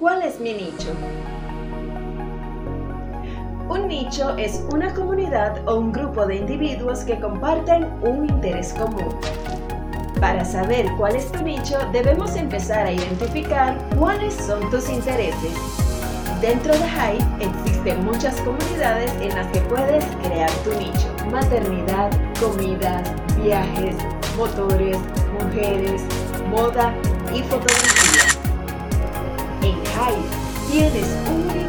¿Cuál es mi nicho? Un nicho es una comunidad o un grupo de individuos que comparten un interés común. Para saber cuál es tu nicho, debemos empezar a identificar cuáles son tus intereses. Dentro de Hive existen muchas comunidades en las que puedes crear tu nicho. Maternidad, comida, viajes, motores, mujeres, moda y fotografía. Hive tienes un